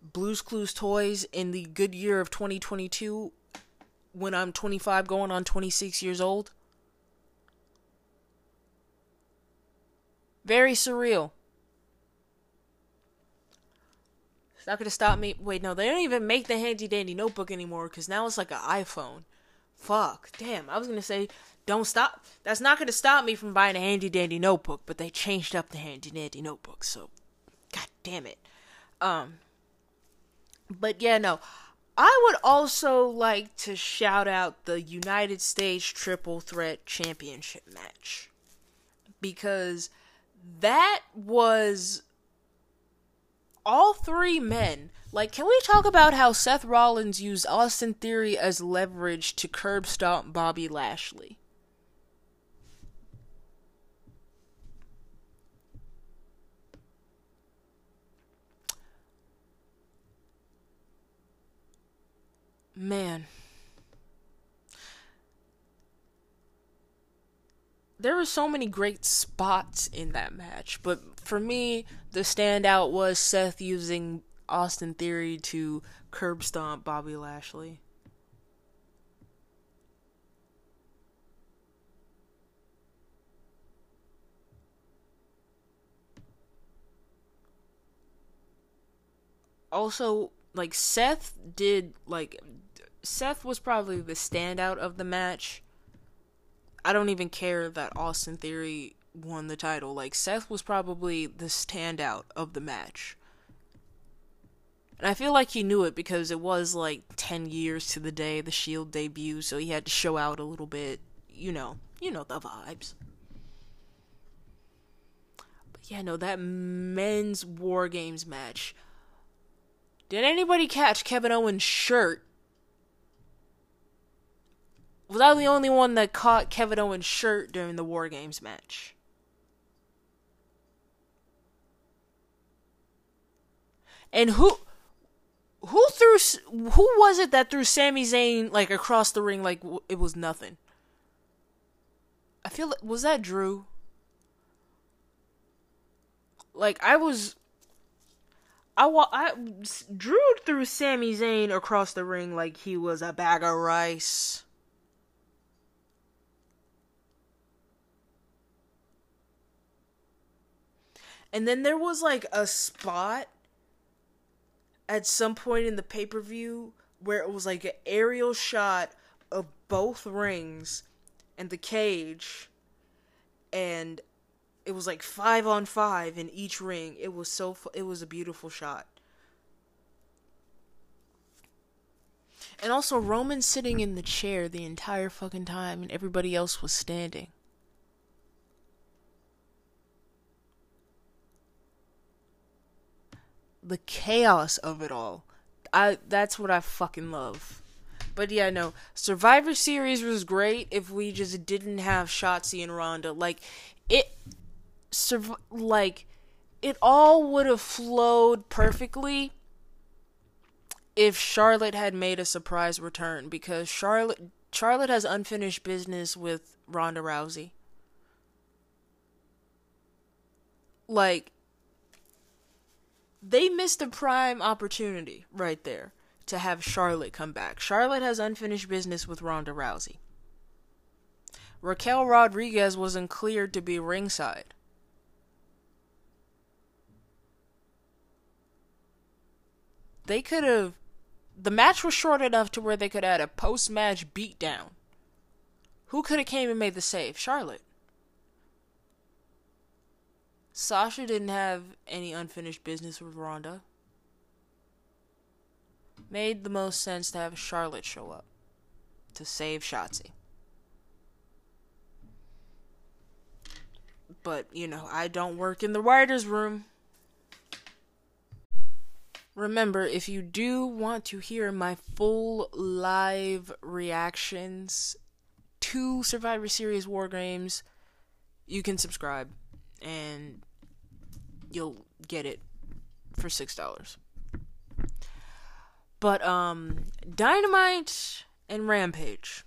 Blues Clues toys in the good year of 2022 when I'm 25 going on 26 years old? Very surreal. It's not gonna stop me. Wait, no, they don't even make the handy dandy notebook anymore because now it's like an iPhone. Fuck. Damn. I was gonna say don't stop. That's not gonna stop me from buying a handy dandy notebook, but they changed up the handy dandy notebook, so god damn it. Um but yeah, no. I would also like to shout out the United States Triple Threat Championship match. Because that was all three men like, can we talk about how Seth Rollins used Austin Theory as leverage to curb stomp Bobby Lashley? Man. There were so many great spots in that match, but for me, the standout was Seth using Austin Theory to curb stomp Bobby Lashley. Also, like Seth did like Seth was probably the standout of the match. I don't even care that Austin Theory won the title. Like Seth was probably the standout of the match. And I feel like he knew it because it was like 10 years to the day the Shield debut, so he had to show out a little bit. You know, you know the vibes. But yeah, no, that men's War Games match. Did anybody catch Kevin Owens' shirt? Was I the only one that caught Kevin Owens' shirt during the War Games match? And who who threw who was it that threw Sami Zayn like across the ring like it was nothing? I feel like was that Drew? Like I was I, wa- I Drew threw Sami Zayn across the ring like he was a bag of rice. And then there was like a spot at some point in the pay per view where it was like an aerial shot of both rings and the cage, and it was like five on five in each ring. It was so it was a beautiful shot. And also Roman sitting in the chair the entire fucking time and everybody else was standing. The chaos of it all. I that's what I fucking love. But yeah, no. Survivor Series was great if we just didn't have Shotzi and Ronda. Like it surv- like it all would have flowed perfectly if Charlotte had made a surprise return because Charlotte Charlotte has unfinished business with Ronda Rousey. Like they missed a prime opportunity right there to have Charlotte come back. Charlotte has unfinished business with Ronda Rousey. Raquel Rodriguez wasn't cleared to be ringside. they could have the match was short enough to where they could add a post match beatdown. Who could have came and made the save? Charlotte. Sasha didn't have any unfinished business with Ronda. Made the most sense to have Charlotte show up to save Shotzi. But, you know, I don't work in the writer's room. Remember, if you do want to hear my full live reactions to Survivor Series War Games, you can subscribe and you'll get it for $6. But um Dynamite and Rampage.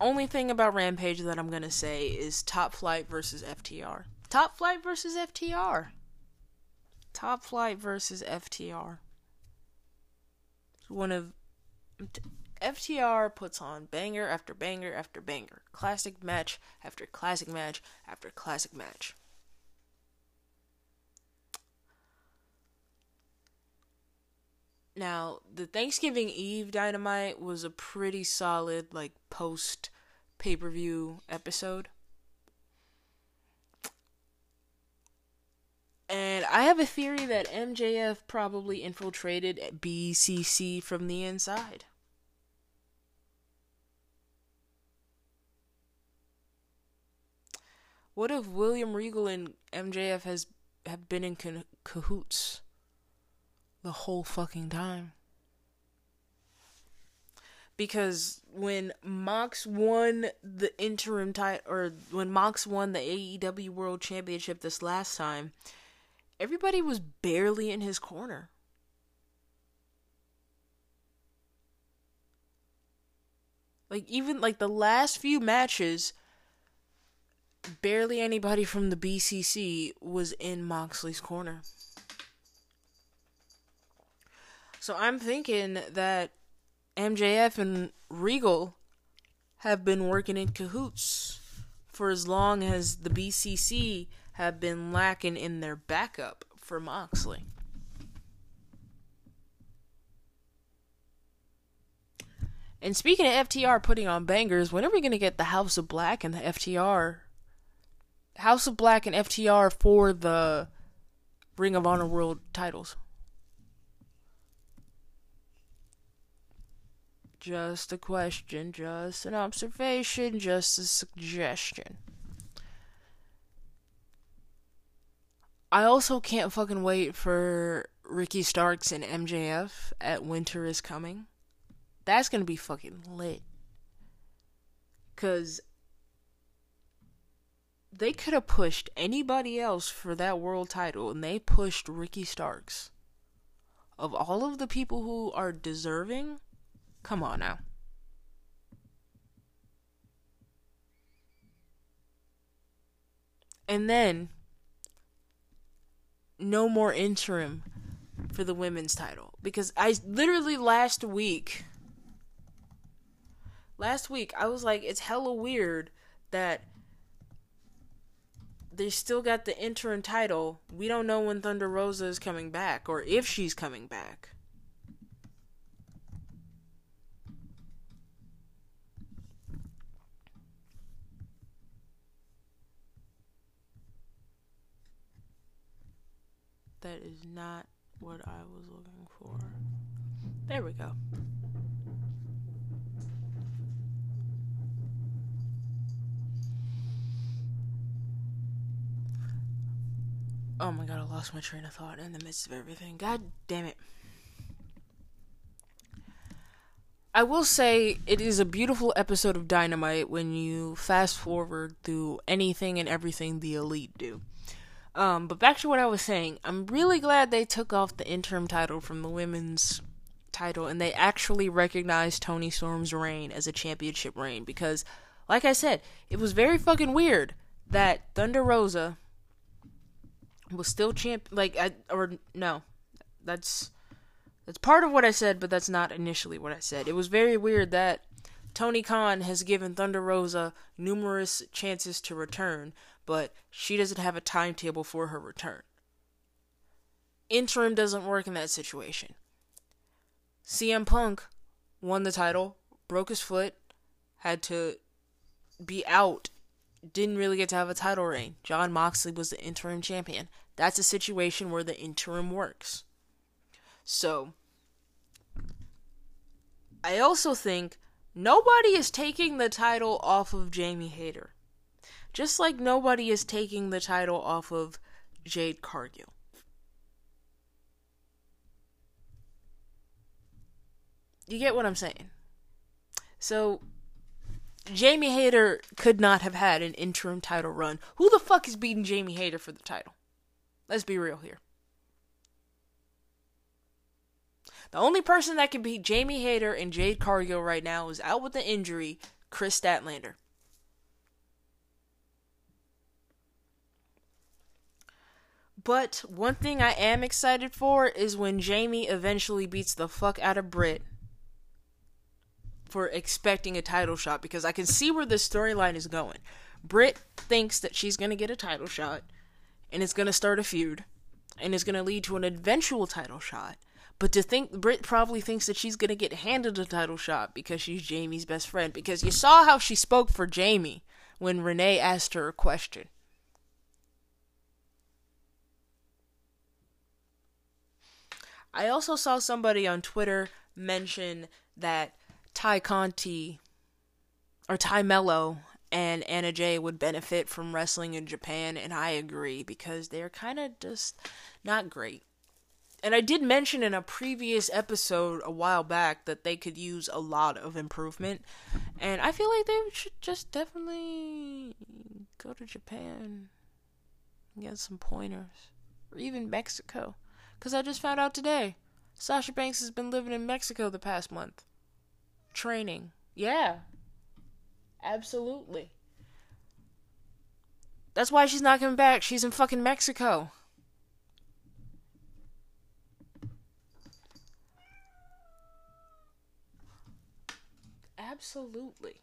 Only thing about Rampage that I'm to say is Top Flight versus FTR. Top Flight versus FTR. Top Flight versus FTR one of FTR puts on banger after banger after banger, classic match after classic match after classic match. Now, the Thanksgiving Eve Dynamite was a pretty solid like post pay-per-view episode. And I have a theory that MJF probably infiltrated BCC from the inside. What if William Regal and MJF has have been in cahoots the whole fucking time? Because when Mox won the interim title, or when Mox won the AEW World Championship this last time, everybody was barely in his corner. Like even like the last few matches barely anybody from the BCC was in Moxley's corner. So I'm thinking that MJF and Regal have been working in cahoots for as long as the BCC have been lacking in their backup for Moxley. And speaking of FTR putting on bangers, when are we going to get the House of Black and the FTR? House of Black and FTR for the Ring of Honor World titles? Just a question, just an observation, just a suggestion. I also can't fucking wait for Ricky Starks and MJF at Winter is Coming. That's gonna be fucking lit. Cause they could have pushed anybody else for that world title and they pushed Ricky Starks. Of all of the people who are deserving, come on now. And then no more interim for the women's title because I literally last week last week I was like it's hella weird that they still got the interim title. We don't know when Thunder Rosa is coming back or if she's coming back. That is not what I was looking for. There we go. Oh my god, I lost my train of thought in the midst of everything. God damn it. I will say it is a beautiful episode of Dynamite when you fast forward through anything and everything the Elite do. Um, but back to what I was saying, I'm really glad they took off the interim title from the women's title and they actually recognized Toni Storm's reign as a championship reign because, like I said, it was very fucking weird that Thunder Rosa was still champ. Like, I, or no, that's that's part of what I said, but that's not initially what I said. It was very weird that Tony Khan has given Thunder Rosa numerous chances to return, but she doesn't have a timetable for her return. Interim doesn't work in that situation. CM Punk won the title, broke his foot, had to be out, didn't really get to have a title reign. Jon Moxley was the interim champion. That's a situation where the interim works. So, I also think nobody is taking the title off of Jamie Hayter. Just like nobody is taking the title off of Jade Cargill. You get what I'm saying? So, Jamie Hayter could not have had an interim title run. Who the fuck is beating Jamie Hayter for the title? Let's be real here. The only person that can beat Jamie Hayter and Jade Cargill right now is out with an injury, Kris Statlander. But one thing I am excited for is when Jamie eventually beats the fuck out of Britt for expecting a title shot because I can see where the storyline is going. Britt thinks that she's going to get a title shot and it's going to start a feud and it's going to lead to an eventual title shot. But to think Britt probably thinks that she's going to get handed a title shot because she's Jamie's best friend because you saw how she spoke for Jamie when Renee asked her a question. I also saw somebody on Twitter mention that Tay Conti or Tay Melo and Anna Jay would benefit from wrestling in Japan, and I agree because they're kind of just not great. And I did mention in a previous episode a while back that they could use a lot of improvement, and I feel like they should just definitely go to Japan and get some pointers, or even Mexico. Because I just found out today Sasha Banks has been living in Mexico the past month. Training. Yeah. Absolutely. That's why she's not coming back. She's in fucking Mexico. Absolutely.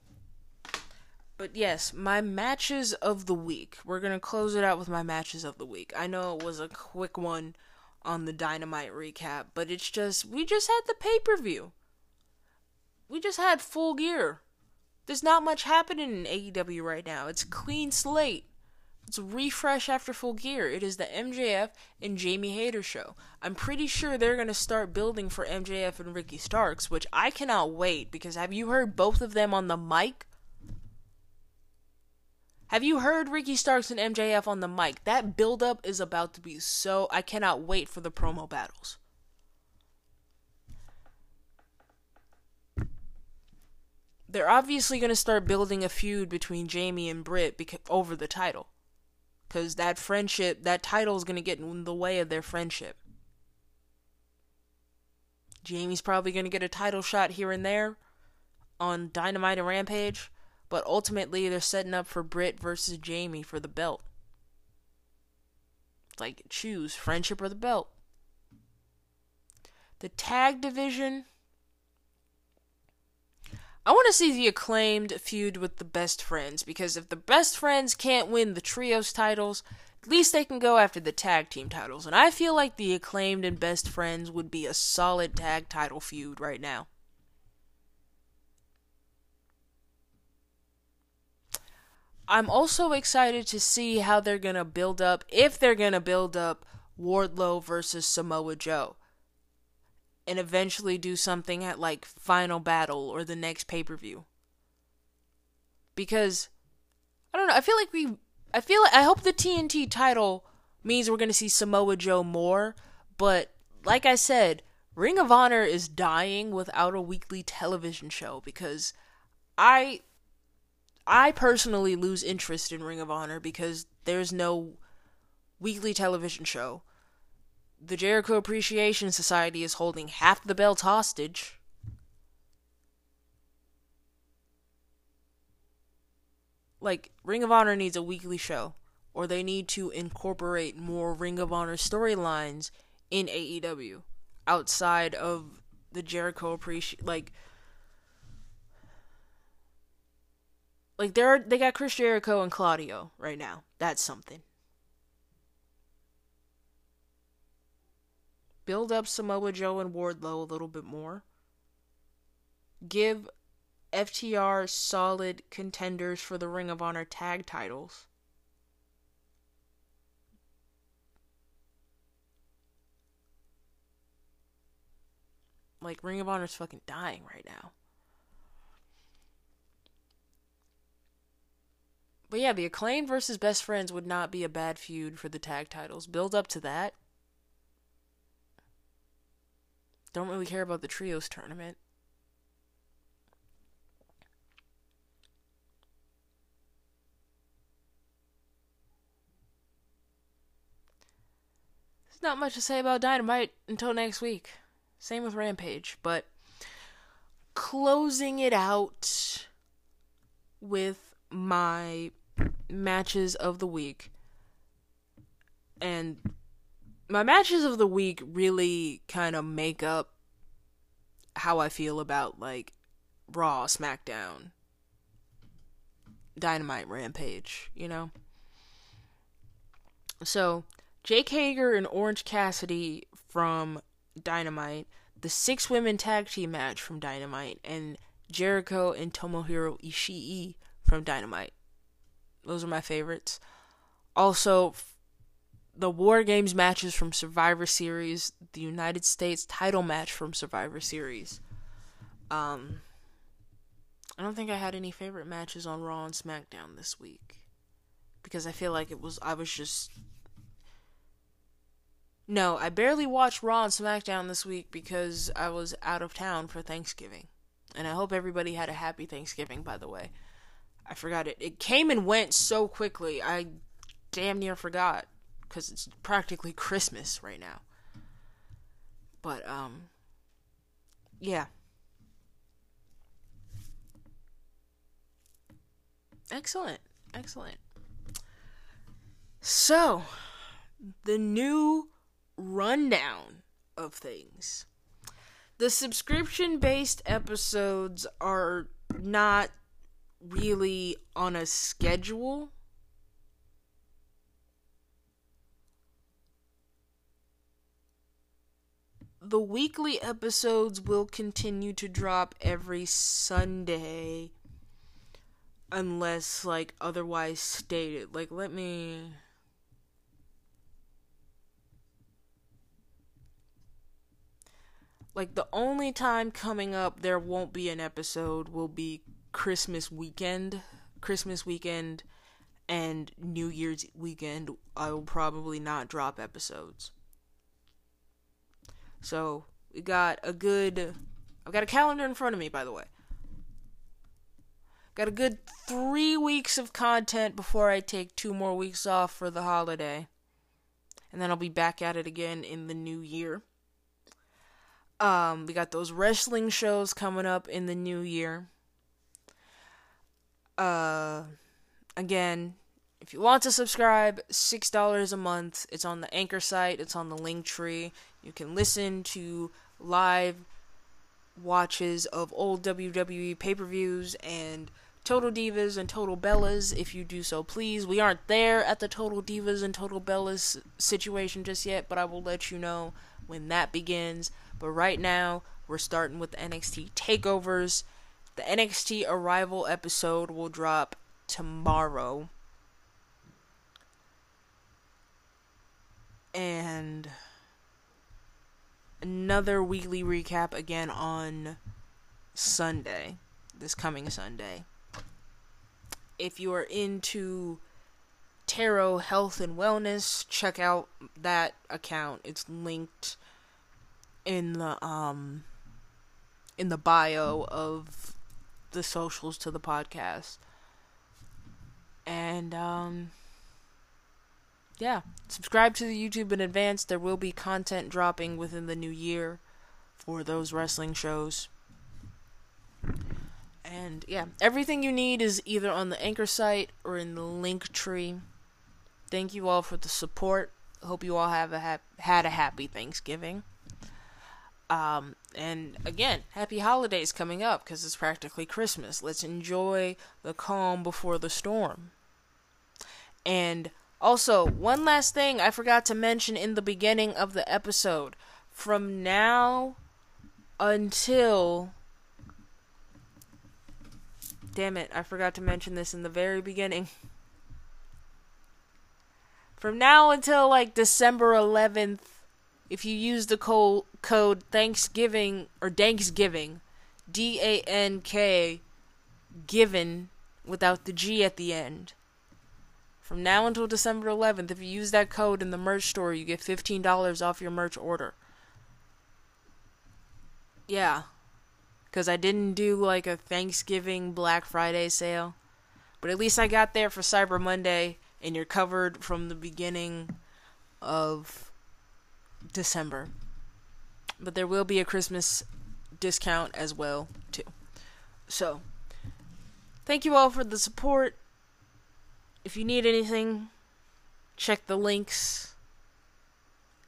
But yes, my matches of the week. We're going to close it out with my matches of the week. I know it was a quick one on the Dynamite recap, but it's just we just had the pay-per-view. We just had full gear. There's not much happening in AEW right now. It's clean slate. It's refresh after full gear. It is the MJF and Jamie Hayter show. I'm pretty sure they're going to start building for MJF and Ricky Starks, which I cannot wait because have you heard both of them on the mic? Have you heard Ricky Starks and MJF on the mic? That build up is about to be so. I cannot wait for the promo battles. They're obviously going to start building a feud between Jamie and Britt over the title. Because that friendship, that title is going to get in the way of their friendship. Jamie's probably going to get a title shot here and there on Dynamite and Rampage. But ultimately, they're setting up for Britt versus Jamie for the belt. Like, choose friendship or the belt. The tag division. I want to see the acclaimed feud with the best friends because if the best friends can't win the trios titles, at least they can go after the tag team titles. And I feel like the acclaimed and best friends would be a solid tag title feud right now. I'm also excited to see how they're going to build up, if they're going to build up Wardlow versus Samoa Joe. And eventually do something at like Final Battle or the next pay per view. Because, I don't know, I feel like we I feel I hope the TNT title means we're going to see Samoa Joe more, but like I said, Ring of Honor is dying without a weekly television show because I I personally lose interest in Ring of Honor because there's no weekly television show. The Jericho Appreciation Society is holding half the belts hostage. like Ring of Honor needs a weekly show, or they need to incorporate more Ring of Honor storylines in AEW outside of the Jericho appreciate like like they're they got Chris Jericho and Claudio right now. That's something. Build up Samoa Joe and Wardlow a little bit more. Give FTR solid contenders for the Ring of Honor tag titles. Like Ring of Honor's fucking dying right now. But yeah, the acclaim versus best friends would not be a bad feud for the tag titles. Build up to that. Don't really care about the trios tournament. There's not much to say about Dynamite until next week. Same with Rampage, but closing it out with my matches of the week. And my matches of the week really kind of make up how I feel about like Raw, SmackDown, Dynamite, Rampage, you know? So, Jake Hager and Orange Cassidy from Dynamite, the six women tag team match from Dynamite, and Jericho and Tomohiro Ishii from Dynamite. Those are my favorites. Also, the WarGames matches from Survivor Series, the United States title match from Survivor Series. Um, I don't think I had any favorite matches on Raw and SmackDown this week because I feel like it was I was just no, I barely watched Raw and SmackDown this week because I was out of town for Thanksgiving. And I hope everybody had a happy Thanksgiving, by the way. I forgot it. It came and went so quickly. I damn near forgot because it's practically Christmas right now. But, um, yeah. Excellent. Excellent. So, the new rundown of things. The subscription based episodes are not really on a schedule. The weekly episodes will continue to drop every Sunday unless like otherwise stated. Like let me like the only time coming up there won't be an episode will be Christmas weekend. Christmas weekend and New Year's weekend I will probably not drop episodes. So, we got a good I've got a calendar in front of me by the way. Got a good 3 weeks of content before I take 2 more weeks off for the holiday. And then I'll be back at it again in the new year. Um, we got those wrestling shows coming up in the new year. Uh, again, If you want to subscribe, $6 a month. It's on the Anchor site, it's on the link tree. You can listen to live watches of old WWE pay per views and Total Divas and Total Bellas if you do so, please. We aren't there at the Total Divas and Total Bellas situation just yet, but I will let you know when that begins. But right now, we're starting with NXT takeovers. The NXT Arrival episode will drop tomorrow. And another weekly recap again on Sunday, this coming Sunday. If you are into tarot health and wellness, check out that account. It's linked in the um in the bio of the socials to the podcast. And um yeah, subscribe to the YouTube in advance. There will be content dropping within the new year for those wrestling shows. And yeah, everything you need is either on the Anchor site or in the link tree. Thank you all for the support. Hope you all have a ha- had a happy Thanksgiving. Um, and again, happy holidays coming up because it's practically Christmas. Let's enjoy the calm before the storm. And also, one last thing I forgot to mention in the beginning of the episode. From now until. Damn it, I forgot to mention this in the very beginning. From now until like December 11th, if you use the co- code Thanksgiving or Danksgiving, D A N K, given without the G at the end from now until December 11th, if you use that code in the merch store, you get $15 off your merch order. Yeah. Because I didn't do like a Thanksgiving Black Friday sale. But at least I got there for Cyber Monday, and you're covered from the beginning of December. But there will be a Christmas discount as well, too. So, thank you all for the support. If you need anything, check the links.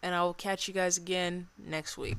And I will catch you guys again next week.